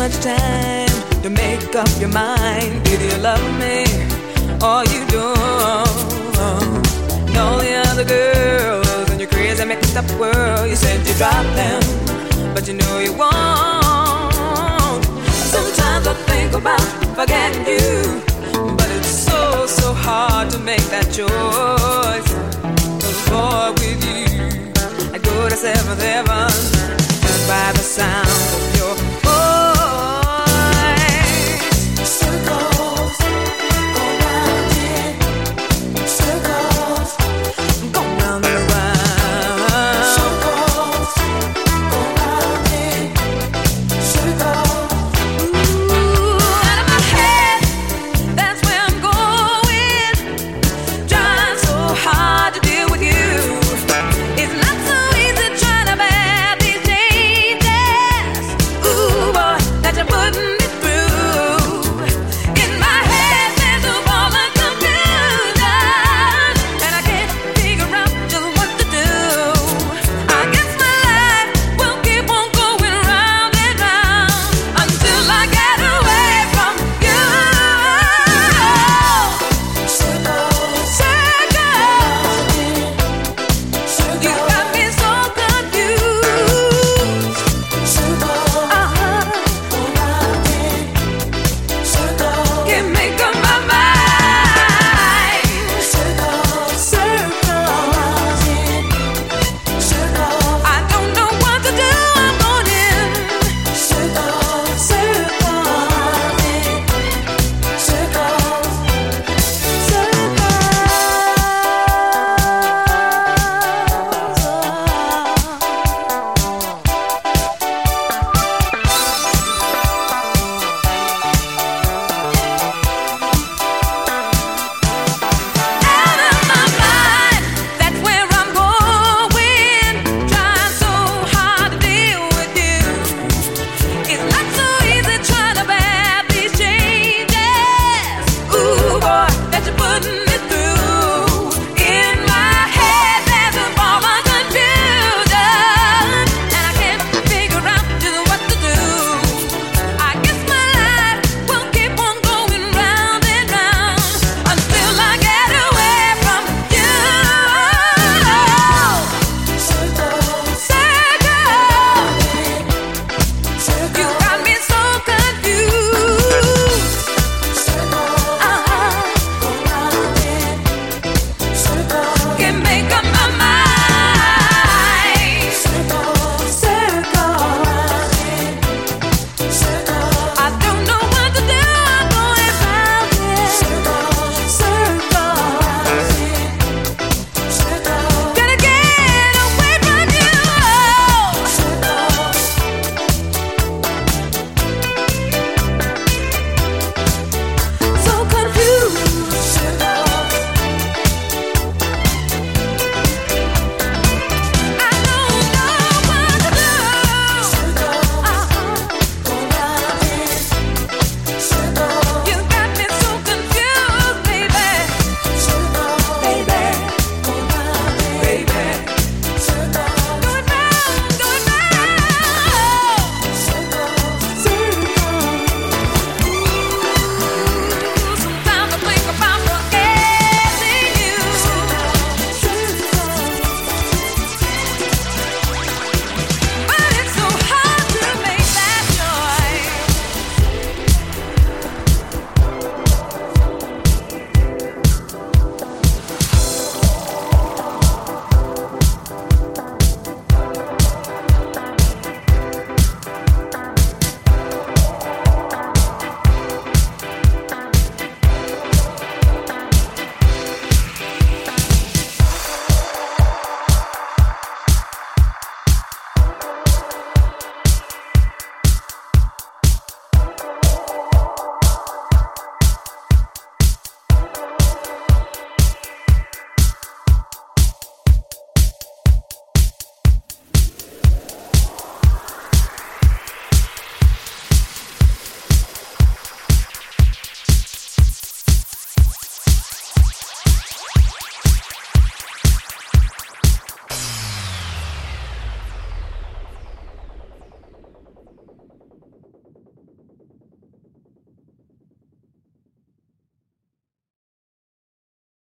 Much time to make up your mind. Either you love me or you don't. And all the other girls in your crazy mixed up world, you said you drop them, but you know you won't. Sometimes I think about forgetting you, but it's so, so hard to make that choice. Boy, with you, I go to seventh heaven.